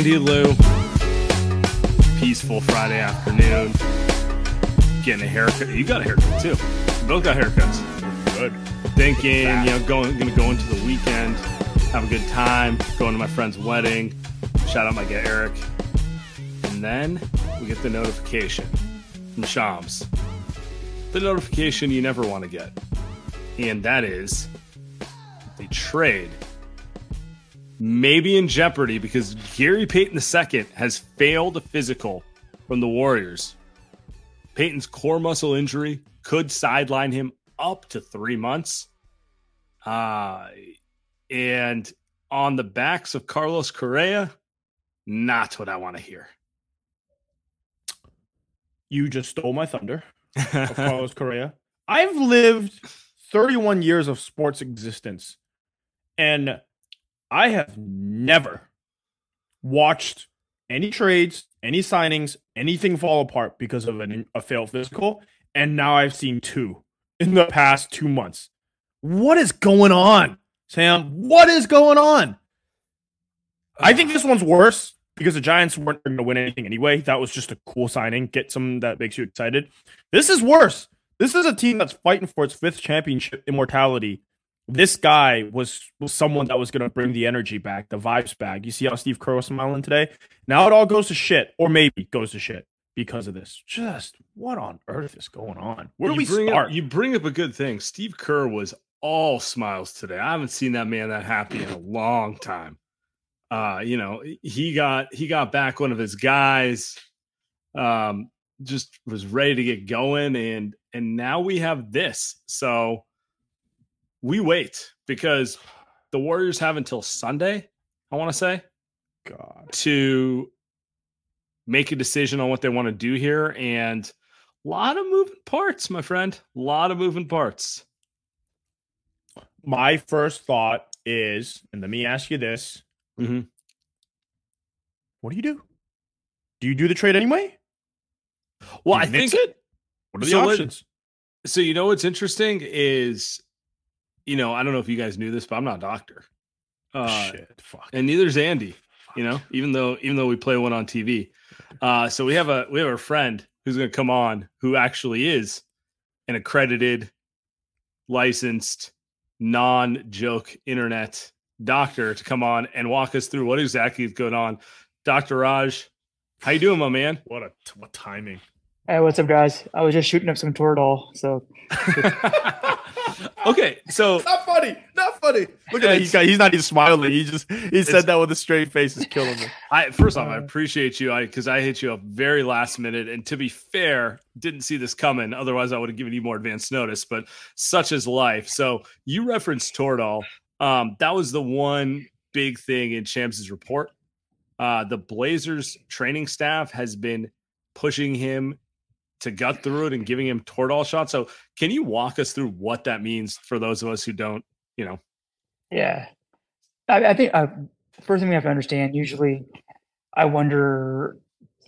Andy Liu, peaceful Friday afternoon, getting a haircut. You got a haircut too. Both got haircuts. Good. Thinking, you know, going gonna go into the weekend, have a good time, going to my friend's wedding. Shout out my guy Eric. And then we get the notification from Shams. The notification you never want to get. And that is the trade maybe in jeopardy because Gary Payton II has failed a physical from the Warriors. Payton's core muscle injury could sideline him up to three months. Uh, and on the backs of Carlos Correa, not what I want to hear. You just stole my thunder of Carlos Correa. I've lived 31 years of sports existence, and I have never watched any trades, any signings, anything fall apart because of an, a failed physical. And now I've seen two in the past two months. What is going on, Sam? What is going on? I think this one's worse because the Giants weren't going to win anything anyway. That was just a cool signing. Get some that makes you excited. This is worse. This is a team that's fighting for its fifth championship immortality this guy was was someone that was going to bring the energy back, the vibes back. You see how Steve Kerr was smiling today? Now it all goes to shit, or maybe goes to shit because of this. Just what on earth is going on? Where do you we bring start? Up, you bring up a good thing. Steve Kerr was all smiles today. I haven't seen that man that happy in a long time. Uh, you know, he got he got back one of his guys. Um, just was ready to get going, and and now we have this. So we wait because the Warriors have until Sunday, I want to say, God, to make a decision on what they want to do here. And a lot of moving parts, my friend. A lot of moving parts. My first thought is, and let me ask you this: mm-hmm. What do you do? Do you do the trade anyway? Well, I think it. What are the so options? So you know what's interesting is you know, I don't know if you guys knew this, but I'm not a doctor. Uh, Shit, fuck. And neither's Andy. You know, even though even though we play one on TV, uh, so we have a we have a friend who's going to come on who actually is an accredited, licensed, non-joke internet doctor to come on and walk us through what exactly is going on. Doctor Raj, how you doing, my man? What a what timing! Hey, what's up, guys? I was just shooting up some Toradol, so. okay, so not funny, not funny. Look at that. He's, got, he's not even smiling. He just he said that with a straight face. Is killing me. I first off, I appreciate you. I because I hit you up very last minute, and to be fair, didn't see this coming. Otherwise, I would have given you more advance notice. But such is life. So you referenced Toradol. Um, that was the one big thing in Shams's report. Uh, the Blazers training staff has been pushing him to gut through it and giving him Toradol shots. So, can you walk us through what that means for those of us who don't, you know? Yeah, I, I think uh, first thing we have to understand. Usually, I wonder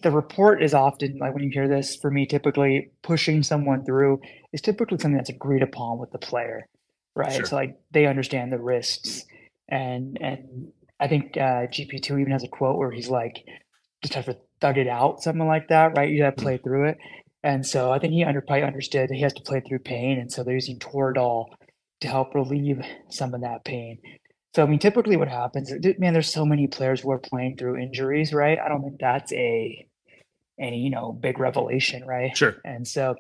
the report is often like when you hear this for me typically pushing someone through is typically something that's agreed upon with the player right Sure. so like they understand the risks and and i think uh gp2 even has a quote where he's like just have to thug it out something like that right you gotta play through it and so i think he under probably understood that he has to play through pain and so they're using toradol to help relieve some of that pain so I mean, typically what happens, man, there's so many players who are playing through injuries, right? I don't think that's a any you know big revelation, right? Sure. And so,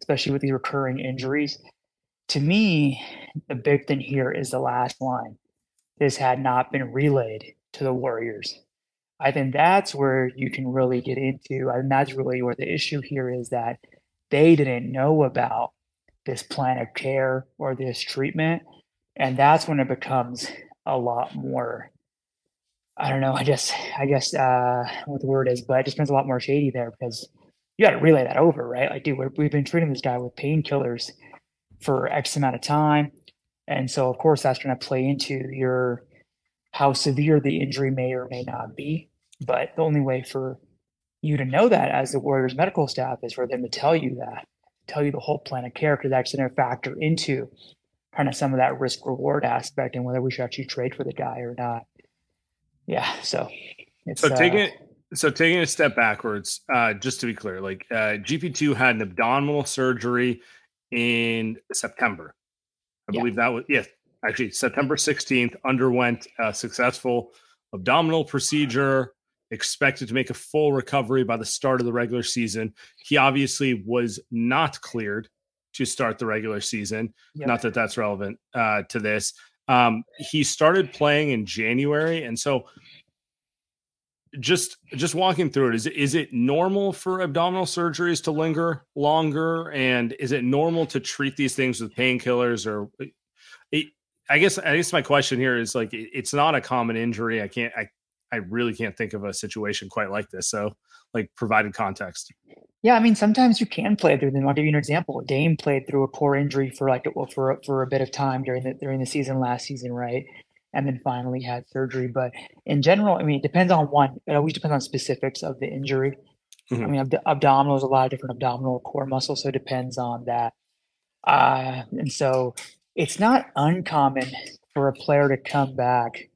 especially with these recurring injuries, to me, the big thing here is the last line. This had not been relayed to the Warriors. I think that's where you can really get into, and that's really where the issue here is that they didn't know about this plan of care or this treatment. And that's when it becomes a lot more I don't know, I guess I guess uh what the word is, but it just becomes a lot more shady there because you gotta relay that over, right? Like, dude, we've been treating this guy with painkillers for X amount of time. And so of course that's gonna play into your how severe the injury may or may not be. But the only way for you to know that as the Warriors medical staff is for them to tell you that, tell you the whole plan of care, because that's going to factor into kind of some of that risk reward aspect and whether we should actually trade for the guy or not. Yeah, so it's So taking uh, it, so taking a step backwards, uh, just to be clear, like uh, GP two had an abdominal surgery in September. I Yeah. believe that was yes, actually September sixteenth. Underwent a successful abdominal procedure. Expected to make a full recovery by the start of the regular season. He obviously was not cleared to start the regular season. Yep. Not that that's relevant uh, to this. Um, he started playing in January, and so just just walking through it is it is it normal for abdominal surgeries to linger longer and is it normal to treat these things with painkillers or it, i guess i guess my question here is like it's not a common injury i can't i i really can't think of a situation quite like this so like provided context Yeah, I mean, sometimes you can play through them. I'll give you an example. Dame played through a core injury for like well, for for a bit of time during the during the season last season, right? And then finally had surgery. But in general, I mean, it depends on one. It always depends on specifics of the injury. I Mhm. mean, abd- abdominal is a lot of different abdominal core muscles, so it depends on that. Uh, and so it's not uncommon for a player to come back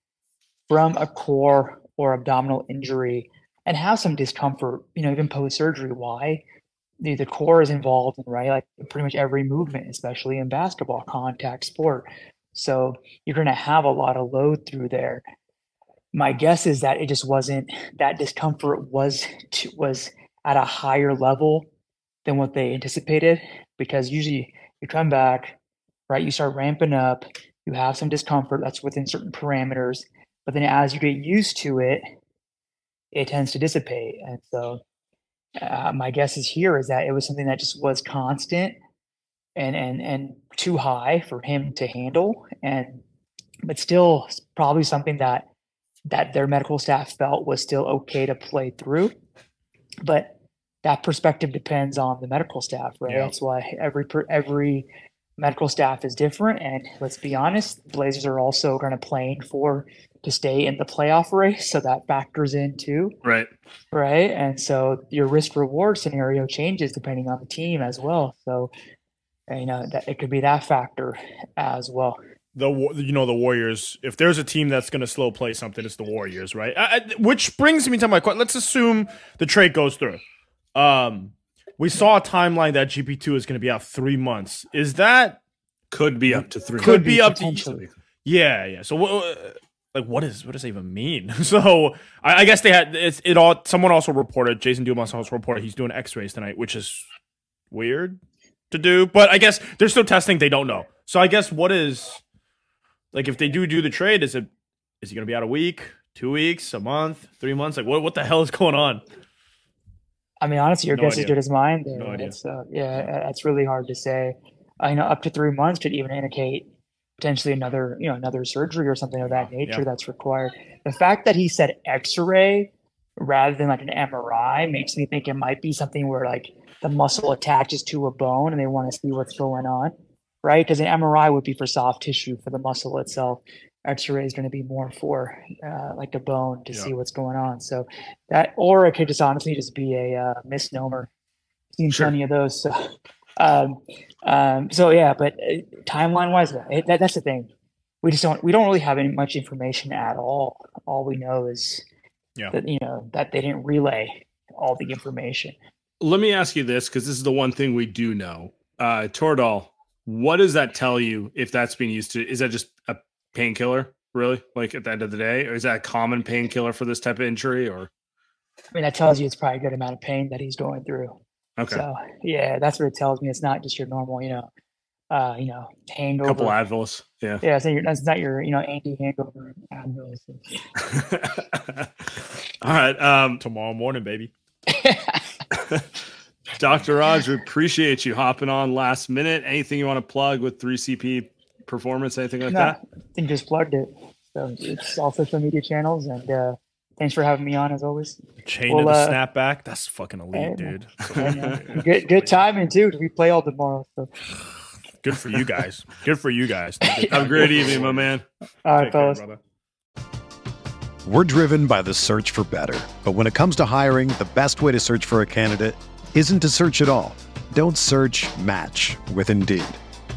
from a core or abdominal injury and have some discomfort, you know, even post surgery. Why? The, the core is involved in, right? Like pretty much every movement, especially in basketball, contact sport. So you're going to have a lot of load through there. My guess is that it just wasn't that discomfort was to, was at a higher level than what they anticipated because usually you come back, right? You start ramping up, you have some discomfort that's within certain parameters, but then as you get used to it, it tends to dissipate. And so uh, my guess is here is that it was something that just was constant and and and too high for him to handle and but still probably something that that their medical staff felt was still okay to play through but that perspective depends on the medical staff right Yeah. that's why every every medical staff is different and let's be honest blazers are also kind of playing for to stay in the playoff race so that factors in too right right? And so your risk reward scenario changes depending on the team as well. So you know that it could be that factor as well. the you know the Warriors. If there's a team that's going to slow play something, it's the Warriors, right? I, I- which brings me to my question. Let's assume the trade goes through. Um, we saw a timeline that GP two is going to be out three months. Is that could be up to three could be up to potentially. yeah, yeah? So what? Like what is what does that even mean? So I, I guess they had it's, it all. Someone also reported. Jason Dumas also reported he's doing X rays tonight, which is weird to do. But I guess they're still testing. They don't know. So I guess what is like if they do do the trade, is it is he going to be out a week, two weeks, a month, three months? Like what what the hell is going on? I mean, honestly, your No guess is idea. good as mine. There. No idea. It's, uh, yeah, that's really hard to say. I know up to three months could even indicate potentially another, you know, another surgery or something of that nature Yeah. that's required. The fact that he said X-ray rather than like an MRI makes me think it might be something where like the muscle attaches to a bone and they want to see what's going on, right? Because an MRI would be for soft tissue for the muscle itself. X-ray is going to be more for uh, like a bone to Yeah. see what's going on. So that, or it could just honestly just be a uh, misnomer. Seen Sure. plenty of those. So, um, um, so yeah, but uh, timeline wise, it, that, that's the thing. We just don't we don't really have any much information at all. All we know is Yeah. that you know that they didn't relay all the information. Let me ask you this because this is the one thing we do know. Uh, Toradol, what does that tell you if that's being used to? Is that just a painkiller, really? Like at the end of the day, or is that a common painkiller for this type of injury? Or I mean, that tells you it's probably a good amount of pain that he's going through. okay, So yeah, that's what it tells me. It's not just your normal, you know, uh, you know, a couple. Advils, yeah. Yeah, so you're, that's not your, you know, anti hangover Advil. All right, um, Tomorrow morning, baby. Dr. Raj, we appreciate you hopping on last minute. Anything you want to plug with 3CP performance, anything like no, that? I think just plugged it. So it's all social media channels, and uh, thanks for having me on as always. Chain Well, of the uh, snapback. That's fucking elite, hey, dude. And, good, good timing too. 'cause We play all tomorrow. So Good for you guys. Good for you guys. Have a great evening, my man. all right, Take fellas. brother. We're driven by the search for better. But when it comes to hiring, the best way to search for a candidate isn't to search at all. Don't search match with Indeed.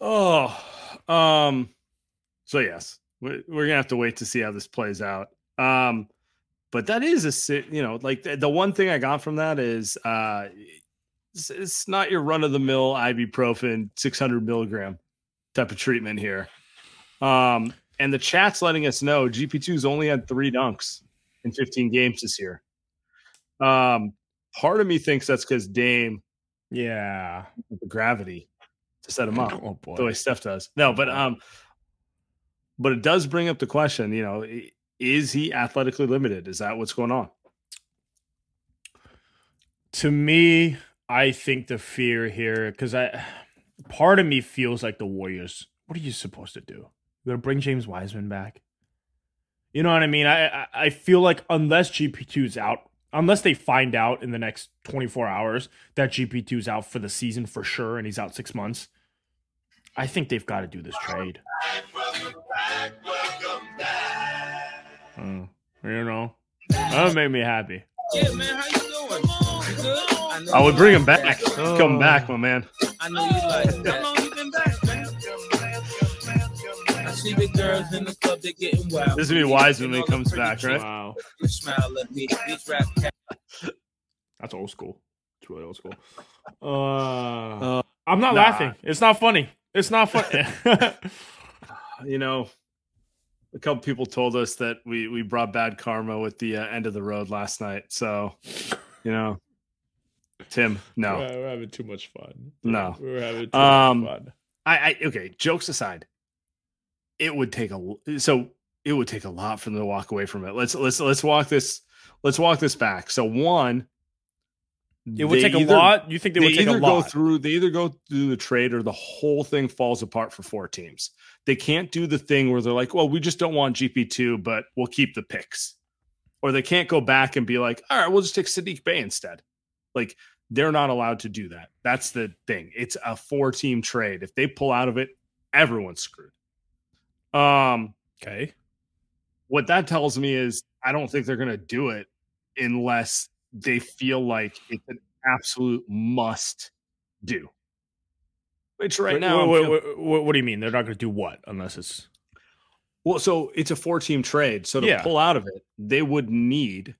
Oh, um, so yes, we- we're gonna have to wait to see how this plays out. Um, but that is a you know, like the, the one thing I got from that is uh, it's, it's not your run of the mill ibuprofen 600 milligram type of treatment here. Um, and the chat's letting us know GP2's only had three dunks in 15 games this year. Um, part of me thinks that's because Dame Yeah. the gravity to set him up Oh boy. the way Steph does. No, but um, but it does bring up the question. You know, is he athletically limited? Is that what's going on? to me, I think the fear here, because I part of me feels like the Warriors. What are you supposed to do? You're gonna bring James Wiseman back? You know what I mean? I I, I feel like unless GP2 is out, unless they find out in the next 24 hours that GP2 is out for the season for sure and he's out six months, I think they've got to do this trade. Mm, you know, that would make me happy. Yeah, man, how you doing? You good? I, know I would bring him back. that. Come back, my man. I know you like that. How long you been back, man? I see the girls in the club, they're getting wild. This is gonna be wise when he comes back, right? Wow. You smile at me. These rap That's old school. It's really old school. Uh, Uh, I'm not nah. laughing. It's not funny. It's not funny. You know, a couple people told us that we we brought bad karma with the uh, end of the road last night. So, you know, Tim, no, we're having too much fun. No. we're having too Um, much fun. I, I okay. Jokes aside, it would take a so it would take a lot for them to walk away from it. Let's let's let's walk this let's walk this back. So one, It would take a lot. You think they, They, would take either a go through they either go through the trade or the whole thing falls apart for four teams. they can't do the thing where they're like, well, we just don't want GP2, but we'll keep the picks. Or they can't go back and be like, all right, we'll just take Sadiq Bey instead. Like they're not allowed to do that. That's the thing. It's a four team trade. If they pull out of it, everyone's screwed. Um, Okay. what that tells me is I don't think they're going to do it unless they feel like it's an absolute must do. Which right Wait, now, I'm wait, feel- wait, wait, what do you mean? They're not going to do what unless it's well, so it's a four team trade. So to Yeah. pull out of it, they would need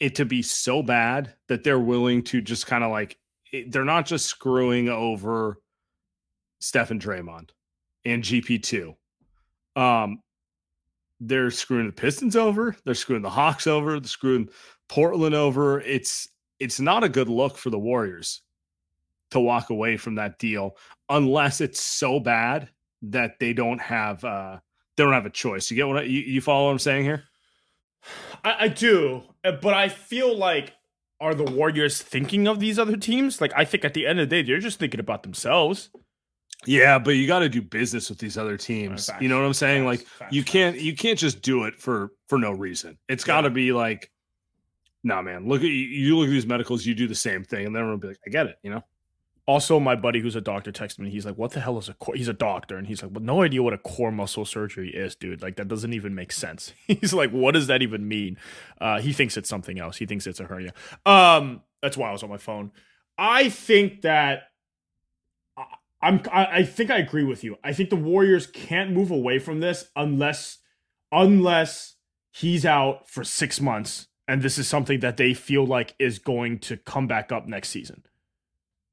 it to be so bad that they're willing to just kind of like it- they're not just screwing over Stephen Draymond and GP2. Um, they're screwing the Pistons over, they're screwing the Hawks over, they're screwing Portland over. It's it's not a good look for the Warriors to walk away from that deal unless it's so bad that they don't have uh they don't have a choice. You get what I, you, you follow what I'm saying here? I, I do, uh, but I feel like are the Warriors thinking of these other teams? Like I think at the end of the day, they're just thinking about themselves. Yeah, but you got to do business with these other teams. You know what I'm saying? like you can't you can't just do it for for no reason. It's got to Yeah. be like, nah, man. Look at you, you. Look at these medicals. You do the same thing, and then everyone will be like, I get it. You know? Also, my buddy who's a doctor texted me. He's like, "What the hell is a core?" He's a doctor, and he's like, "Well, no idea what a core muscle surgery is, dude. Like that doesn't even make sense." He's like, "What does that even mean?" Uh, he thinks it's something else. He thinks it's a hernia. Um, that's why I was on my phone. I think that I'm. I, think I agree with you. I think the Warriors can't move away from this unless, unless he's out for six months, and this is something that they feel like is going to come back up next season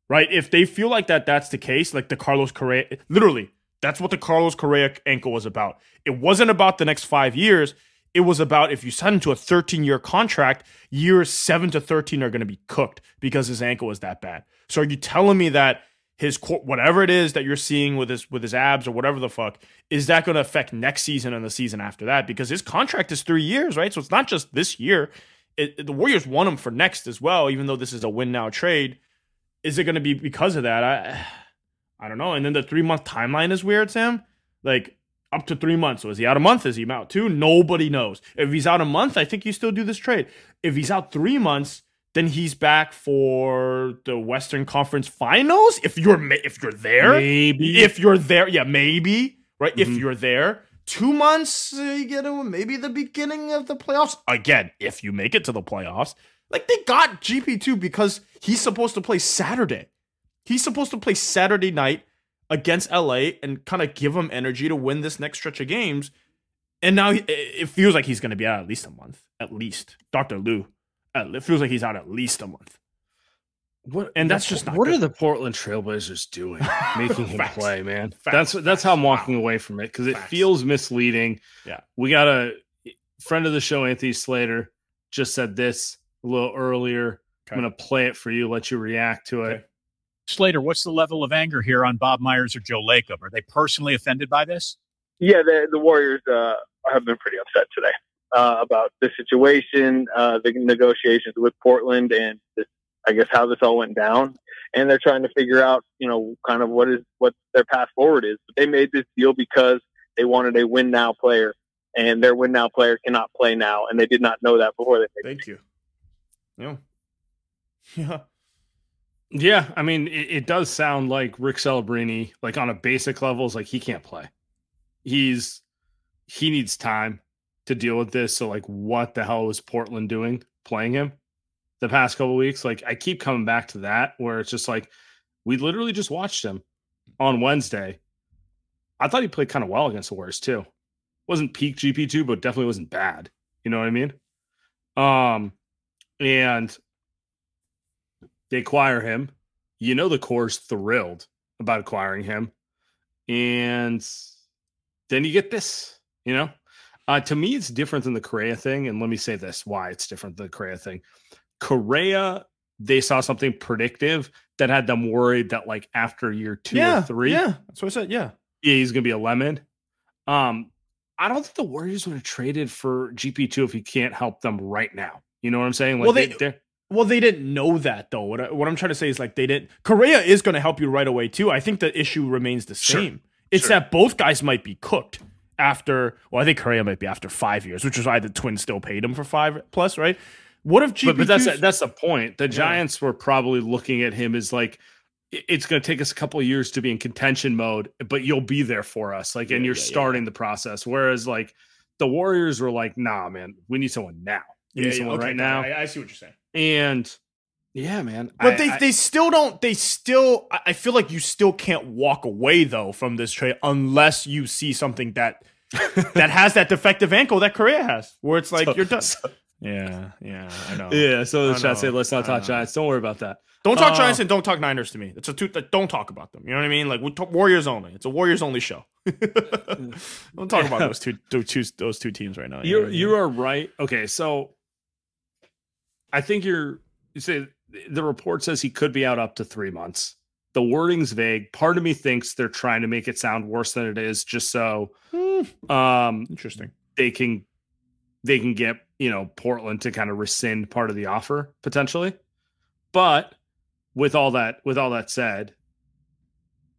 right? If they feel like that that's the case, like the Carlos Correa, literally, that's what the Carlos Correa ankle was about. It wasn't about the next five years. It was about if you sign him to a 13 year contract, years seven to 13 are going to be cooked because his ankle was that bad. So are you telling me that his core, whatever it is that you're seeing with his with his abs or whatever the fuck, is that going to affect next season and the season after that? Because his contract is three years, right? So it's not just this year. It, the Warriors want him for next as well, even though this is a win now trade is it going to be because of that? I I don't know. And then the three month timeline is weird, Sam. Like up to three months. So is he out a month? Is he out two? Nobody knows. If he's out a month, I think you still do this trade. If he's out three months, then he's back for the Western Conference Finals. If you're ma- if you're there, Maybe if you're there, yeah, maybe right. If Mhm. you're there, two months, uh, you get him maybe the beginning of the playoffs again. If you make it to the playoffs, like they got GP two because he's supposed to play Saturday. He's supposed to play Saturday night against LA and kind of give him energy to win this next stretch of games. And now he- it feels like he's going to be out at least a month, at least. Doctor Lou, it feels like he's out at least a month. what and that's just not what good. are the Portland Trailblazers doing, making him play, man? Facts. That's that's how I'm walking Wow. away from it because it Facts. feels misleading. Yeah. we got a friend of the show, Anthony Slater, just said this a little earlier. I'm gonna play it for you, let you react to it. Okay. Slater, what's the level of anger here on Bob Myers or Joe Lacob? Are they personally offended by this? yeah, the, the Warriors uh, have been pretty upset today uh, about the situation, uh, the negotiations with Portland, and this, I guess how this all went down. And they're trying to figure out, you know, kind of what is what their path forward is. But they made this deal because they wanted a win now player, and their win now player cannot play now, and they did not know that before they made. Thank you. Yeah. Yeah. Yeah, I mean, it, it does sound like Rick Celebrini, like on a basic level, is like he can't play. He's he needs time to deal with this. So, like, what the hell was Portland doing playing him the past couple weeks? Like, I keep coming back to that where it's just like we literally just watched him on Wednesday. I thought he played kind of well against the Warriors too. Wasn't peak GP two, but definitely wasn't bad. You know what I mean? Um, and they acquire him. You know the core's thrilled about acquiring him. And then you get this, you know? Uh, to me, it's different than the Correa thing. And let me say this why it's different than the Correa thing. Correa, they saw something predictive that had them worried that, like, after year two yeah. or three, Yeah. That's what I said. Yeah. yeah, he's gonna be a lemon. Um, I don't think the Warriors would have traded for GP two if he can't help them right now. You know what I'm saying? Like Well, they- they're- Well, they didn't know that though. What, I, what I'm trying to say is like they didn't. Correa is going to help you right away too. I think the issue remains the Sure. same. It's Sure. that both guys might be cooked after. Well, I think Correa might be after five years, which is why the Twins still paid him for five plus, right? What if GP2's But, but that's that's the point. The Giants were probably looking at him as like it's going to take us a couple of years to be in contention mode, but you'll be there for us. Like, and you're yeah, yeah. starting the process. Whereas, like the Warriors were like, "Nah, man, we need someone now. We need someone okay, right now." I, I see what you're saying. and yeah, man, But I- they, I- they still don't. They still. I feel like you still can't walk away though from this trade unless you see something that that has that defective ankle that Correa has, where it's like So- you're done. so- yeah, yeah, I know. yeah. So the chat say, "Let's not talk. Giants. Don't worry about that." Don't talk Uh, Giants and don't talk Niners to me. It's a two. Don't talk about them. You know what I mean? Like we talk Warriors only. It's a Warriors only show. don't talk about those two, those two, those two teams right now. you know I mean? you are right. Okay, so I think you're you say the report says he could be out up to three months. The wording's vague. Part of me thinks they're trying to make it sound worse than it is, just so Hmm, um interesting. they can they can get you know Portland to kind of rescind part of the offer potentially. But with all that with all that said,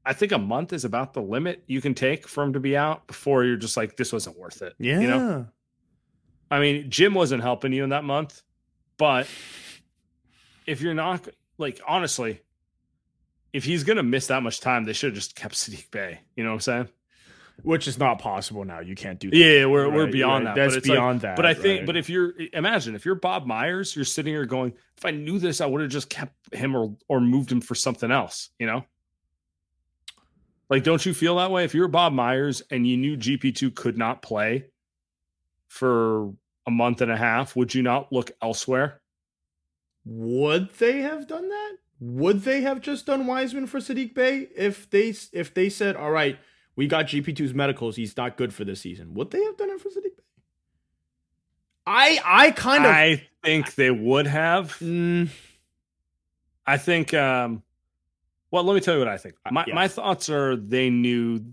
I think a month is about the limit you can take for him to be out before you're just like this wasn't worth it. Yeah. You know? I mean, Jim wasn't helping you in that month, but if you're not like honestly, if he's gonna miss that much time, they should have just kept Sadiq Bey. You know what I'm saying? Which is not possible now. You can't do that. Yeah, we're we're beyond right. that. That's but it's like- beyond that. But I think, right. but if you're imagine if you're Bob Myers, you're sitting here going, if I knew this, I would have just kept him or or moved him for something else. You know. Like, don't you feel that way? If you're Bob Myers and you knew GP2 could not play for a month and a half, would you not look elsewhere? Would they have done that? Would they have just done Wiseman for Sadiq Bey if they if they said, "All right, we got GP2's medicals. He's not good for this season." Would they have done it for Sadiq Bey? I I kind of I think they would have. Mm, I think. um Well, let me tell you what I think. My yeah. my thoughts are they knew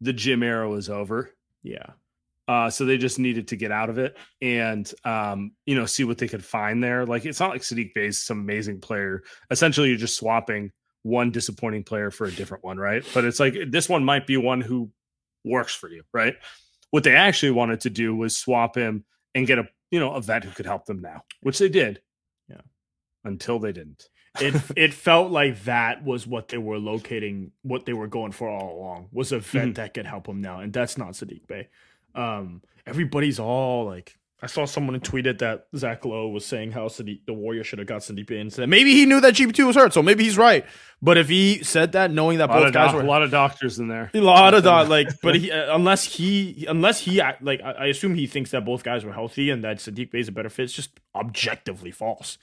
the gym era was over. yeah. Uh, so they just needed to get out of it and um, you know see what they could find there. Like it's not like Sadiq Bey is some amazing player. Essentially, you're just swapping one disappointing player for a different one, right? But it's like this one might be one who works for you, right? What they actually wanted to do was swap him and get a you know a vet who could help them now, which they did. Yeah. Until they didn't. It it felt like that was what they were locating, what they were going for all along was a vet Mhm. that could help them now, and that's not Sadiq Bey. Um, everybody's all like, I saw someone tweeted that Zach Lowe was saying how Sadiq, the Warrior should have got Sadiq Bey and said maybe he knew that GP2 was hurt, so maybe he's right. But if he said that knowing that both guys doc- were a lot of doctors in there. a lot of that, like, but he, uh, unless he, unless he, like, I, I assume he thinks that both guys were healthy and that Sadiq Bey is a better fit. It's just objectively false.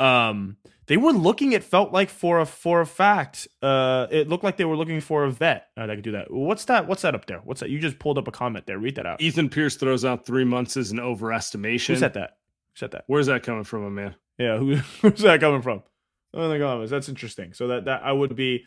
Um, they were looking. It felt like for a for a fact. Uh, it looked like they were looking for a vet uh, that could do that. What's that? What's that up there? What's that? You just pulled up a comment there. Read that out. Ethan Pierce throws out three months as an overestimation. Who said that? Who said that? Where's that coming from, man? Yeah, who, who's that coming from? Oh, my God, That's interesting. So that that I would be,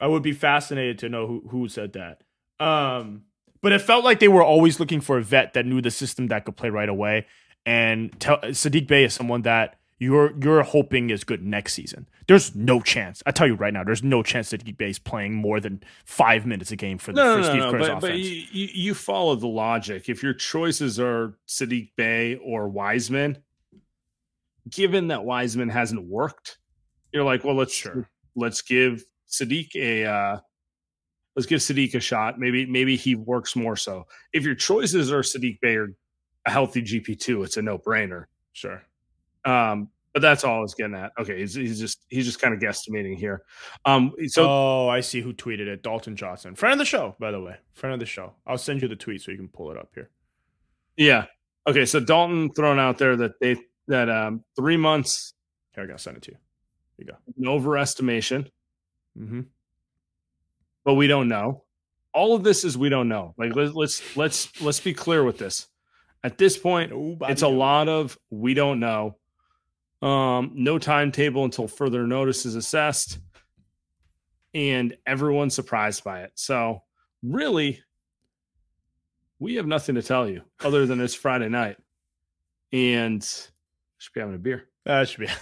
I would be fascinated to know who who said that. Um, but it felt like they were always looking for a vet that knew the system that could play right away. And tell, Sadiq Bey is someone that you're you're hoping is good next season. There's no chance. I tell you right now, there's no chance that is playing more than five minutes a game for the No, for no, Steve no, Kerr's but, but offense. you, you you follow the logic. If your choices are Sadiq Bey or Wiseman, given that Wiseman hasn't worked, you're like, well, let's Sure. let's give Sadiq a uh, let's give Sadiq a shot. Maybe maybe he works more. So if your choices are Sadiq Bey or a healthy GP two, it's a no brainer. sure. Um, but that's all I was getting at. Okay, he's, he's just he's just kind of guesstimating here. Um, so oh, I see who tweeted it. Dalton Johnson, friend of the show, by the way, friend of the show. I'll send you the tweet so you can pull it up here. Yeah. Okay. So Dalton thrown out there that they that um three months Here, I gotta send it to you. Here you go. an overestimation, Mm-hmm. but we don't know. All of this is we don't know. Like let's let's let's let's be clear with this. At this point, it's a lot of we don't know. Um, no timetable until further notice is assessed, and everyone's surprised by it. So really, we have nothing to tell you other than it's Friday night, and should be having a beer. That should be.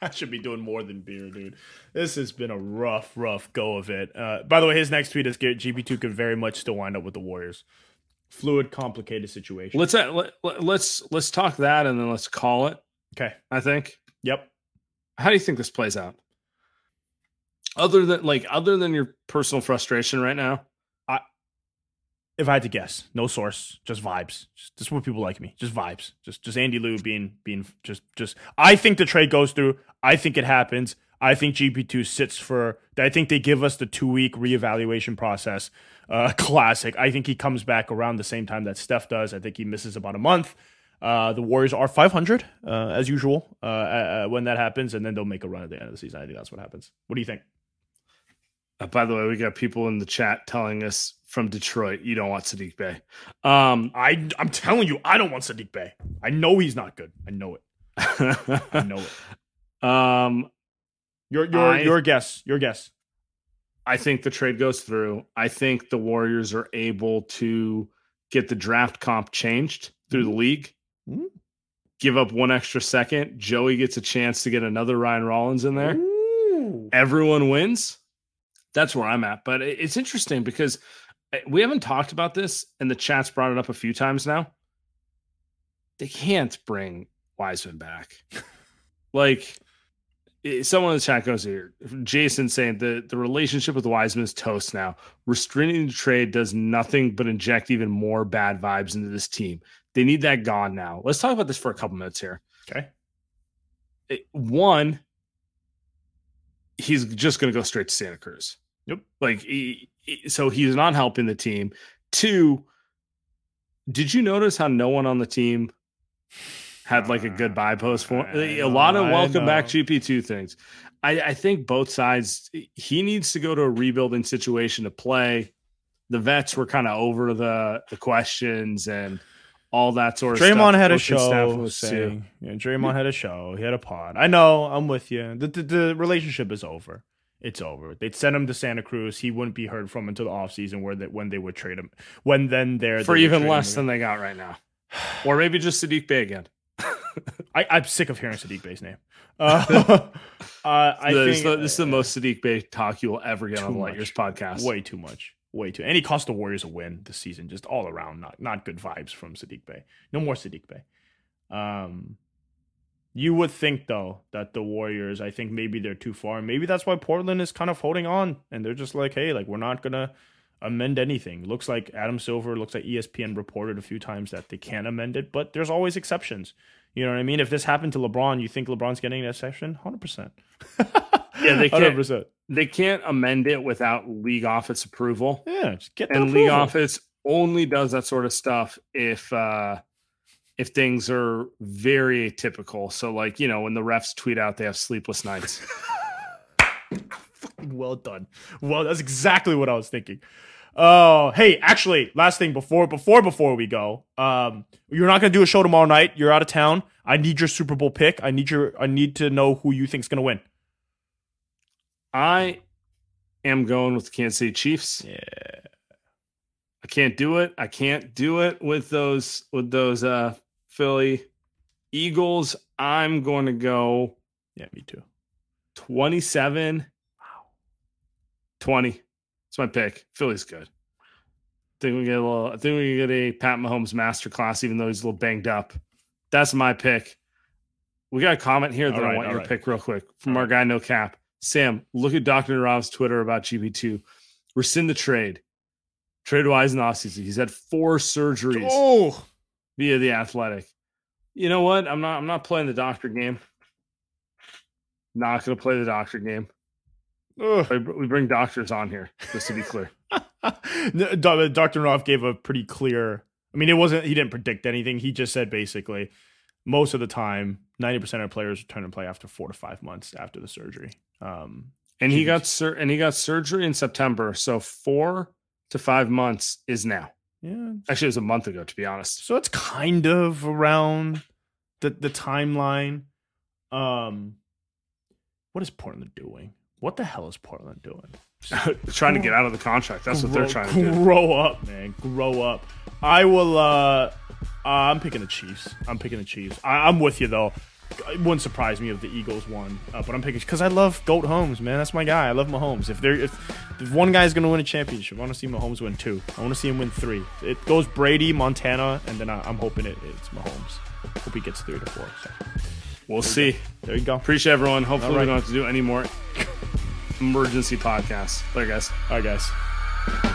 I should be doing more than beer, dude. This has been a rough, rough go of it. Uh, by the way, his next tweet is GP2 could very much still wind up with the Warriors. Fluid, complicated situation. Let's uh, let, let- let's let's talk that and then let's call it. Okay. I think. Yep. How do you think this plays out? Other than like other than your personal frustration right now, I If I had to guess, no source, just vibes. Just, just what people like me. Just vibes. Just just Andy Liu being being just just. I think the trade goes through. I think it happens. I think GP2 sits for. I think they give us the two week reevaluation process. Uh, classic. I think he comes back around the same time that Steph does. I think he misses about a month. Uh, the Warriors are 500 uh, as usual uh, uh, when that happens, and then they'll make a run at the end of the season. I think that's what happens. What do you think? Uh, by the way, we got people in the chat telling us from Detroit you don't want Sadiq Bey. Um, I I'm telling you, I don't want Sadiq Bey. I know he's not good. I know it. I know it. um, Your your I- your guess. Your guess. I think the trade goes through. I think the Warriors are able to get the draft comp changed through the league. Mhm. Give up one extra second. Joey gets a chance to get another Ryan Rollins in there. Ooh. Everyone wins. That's where I'm at. But it's interesting because uh, we haven't talked about this, and the chat's brought it up a few times now. They can't bring Wiseman back. like, someone in the chat goes here. Jason saying the, the relationship with Wiseman is toast now. Restraining the trade does nothing but inject even more bad vibes into this team. They need that gone now. Let's talk about this for a couple minutes here. Okay. It- one, he's just going to go straight to Santa Cruz. Yep. Like, he, he- so he's not helping the team. Two, did you notice how no one on the team had like a goodbye post for a lot of welcome back know. GP2 things? I, I think both sides, he needs to go to a rebuilding situation to play. The vets were kind of over the the questions and all that sort of stuff. Draymond had a Coaching staff show was saying, yeah, Draymond had a show. He had a pod. I know. I'm with you. The, the, the relationship is over. It's over. They'd send him to Santa Cruz. He wouldn't be heard from until the offseason where they, when they would trade him. When then there for even less than they got right now, or maybe just Sadiq Bey again. I, I'm sick of hearing Sadiq Bey's name. Uh, uh, I The- think this, is the, this is the most Sadiq Bey talk you will ever get on the Too Light podcast. way too much. Way too. And he cost the Warriors a win this season, just all around. Not not good vibes from Sadiq Bey. No more Sadiq Bey. Um, you would think though that the Warriors, I think maybe they're too far. Maybe that's why Portland is kind of holding on, and they're just like, hey, like we're not gonna amend anything. Looks like Adam Silver, looks like ESPN reported a few times that they can't amend it, but there's always exceptions. You know what I mean? If this happened to LeBron, you think LeBron's getting an exception? Hundred percent. Yeah, they can't-. They can't amend it without league office approval, Yeah, just get the and league office only does that sort of stuff if uh if things are very atypical. So, like you know, when the refs tweet out they have sleepless nights. Fucking well done. Well, that's exactly what I was thinking. Oh, hey, actually, last thing before before before we go, um, you're not gonna do a show tomorrow night. You're out of town. I need your Super Bowl pick. I need your. I need to know who you think's gonna win. I am going with the Kansas City Chiefs. Yeah. I can't do it. I can't do it with those with those uh Philly Eagles. I'm going to go Yeah, me too. 27 wow. 20. It's my pick. Philly's good. I think we get a little I think we get a Pat Mahomes masterclass, even though he's a little banged up. That's my pick. We got a comment here that right, I want your right. pick real quick from All our guy No Cap. Sam, look at Dr. Rav's Twitter about GP2. Rescind the trade. Trade wise in the offseason. He's had four surgeries Oh, via the athletic. You know what? I'm not I'm not playing the doctor game. Not gonna play the doctor game. Ugh. We we bring doctors on here, just to be clear. Dr. Roth gave a pretty clear. I mean, it wasn't. He didn't predict anything. He just said basically, most of the time, ninety percent of players return to play after four to five months after the surgery. Um, And he got sur- and he got surgery in September, so four to five months is now. yeah, Actually, it was a month ago, to be honest. so it's kind of around the the timeline. Um, what is Portland doing? What the hell is Portland doing? trying to get out of the contract. That's what they're trying to do. Grow up, man. Grow up. I will. uh uh, I'm picking the Chiefs. I'm picking the Chiefs. I, I'm with you though. it wouldn't surprise me if the Eagles won. Uh, but I'm picking because I love Goat Holmes, man. That's my guy. I love Mahomes. If there, if, if one guy's gonna win a championship, I want to see Mahomes win two. I want to see him win three. It goes Brady, Montana, and then I, am hoping it, it's Mahomes. Hope he gets three to four. So. We'll there see. Go. There you go. Appreciate everyone. Hopefully right. we don't have to do any more emergency podcasts. Later, guys. All right, guys.